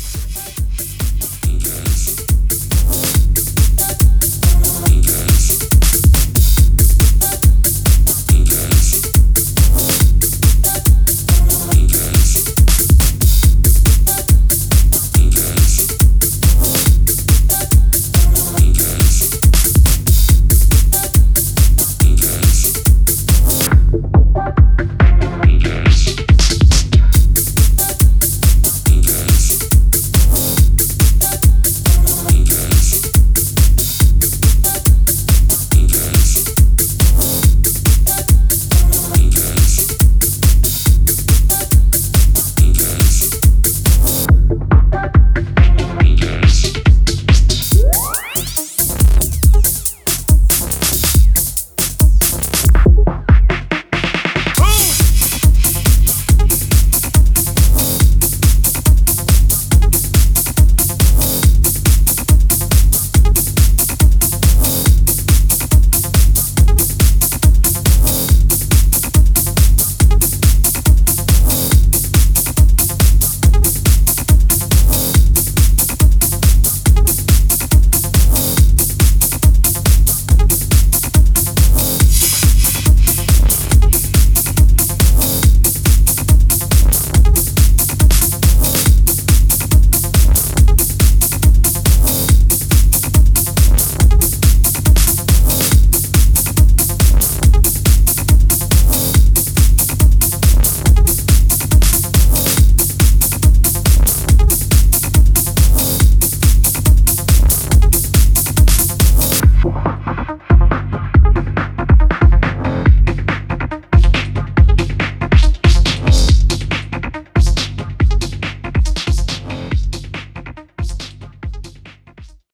Peace.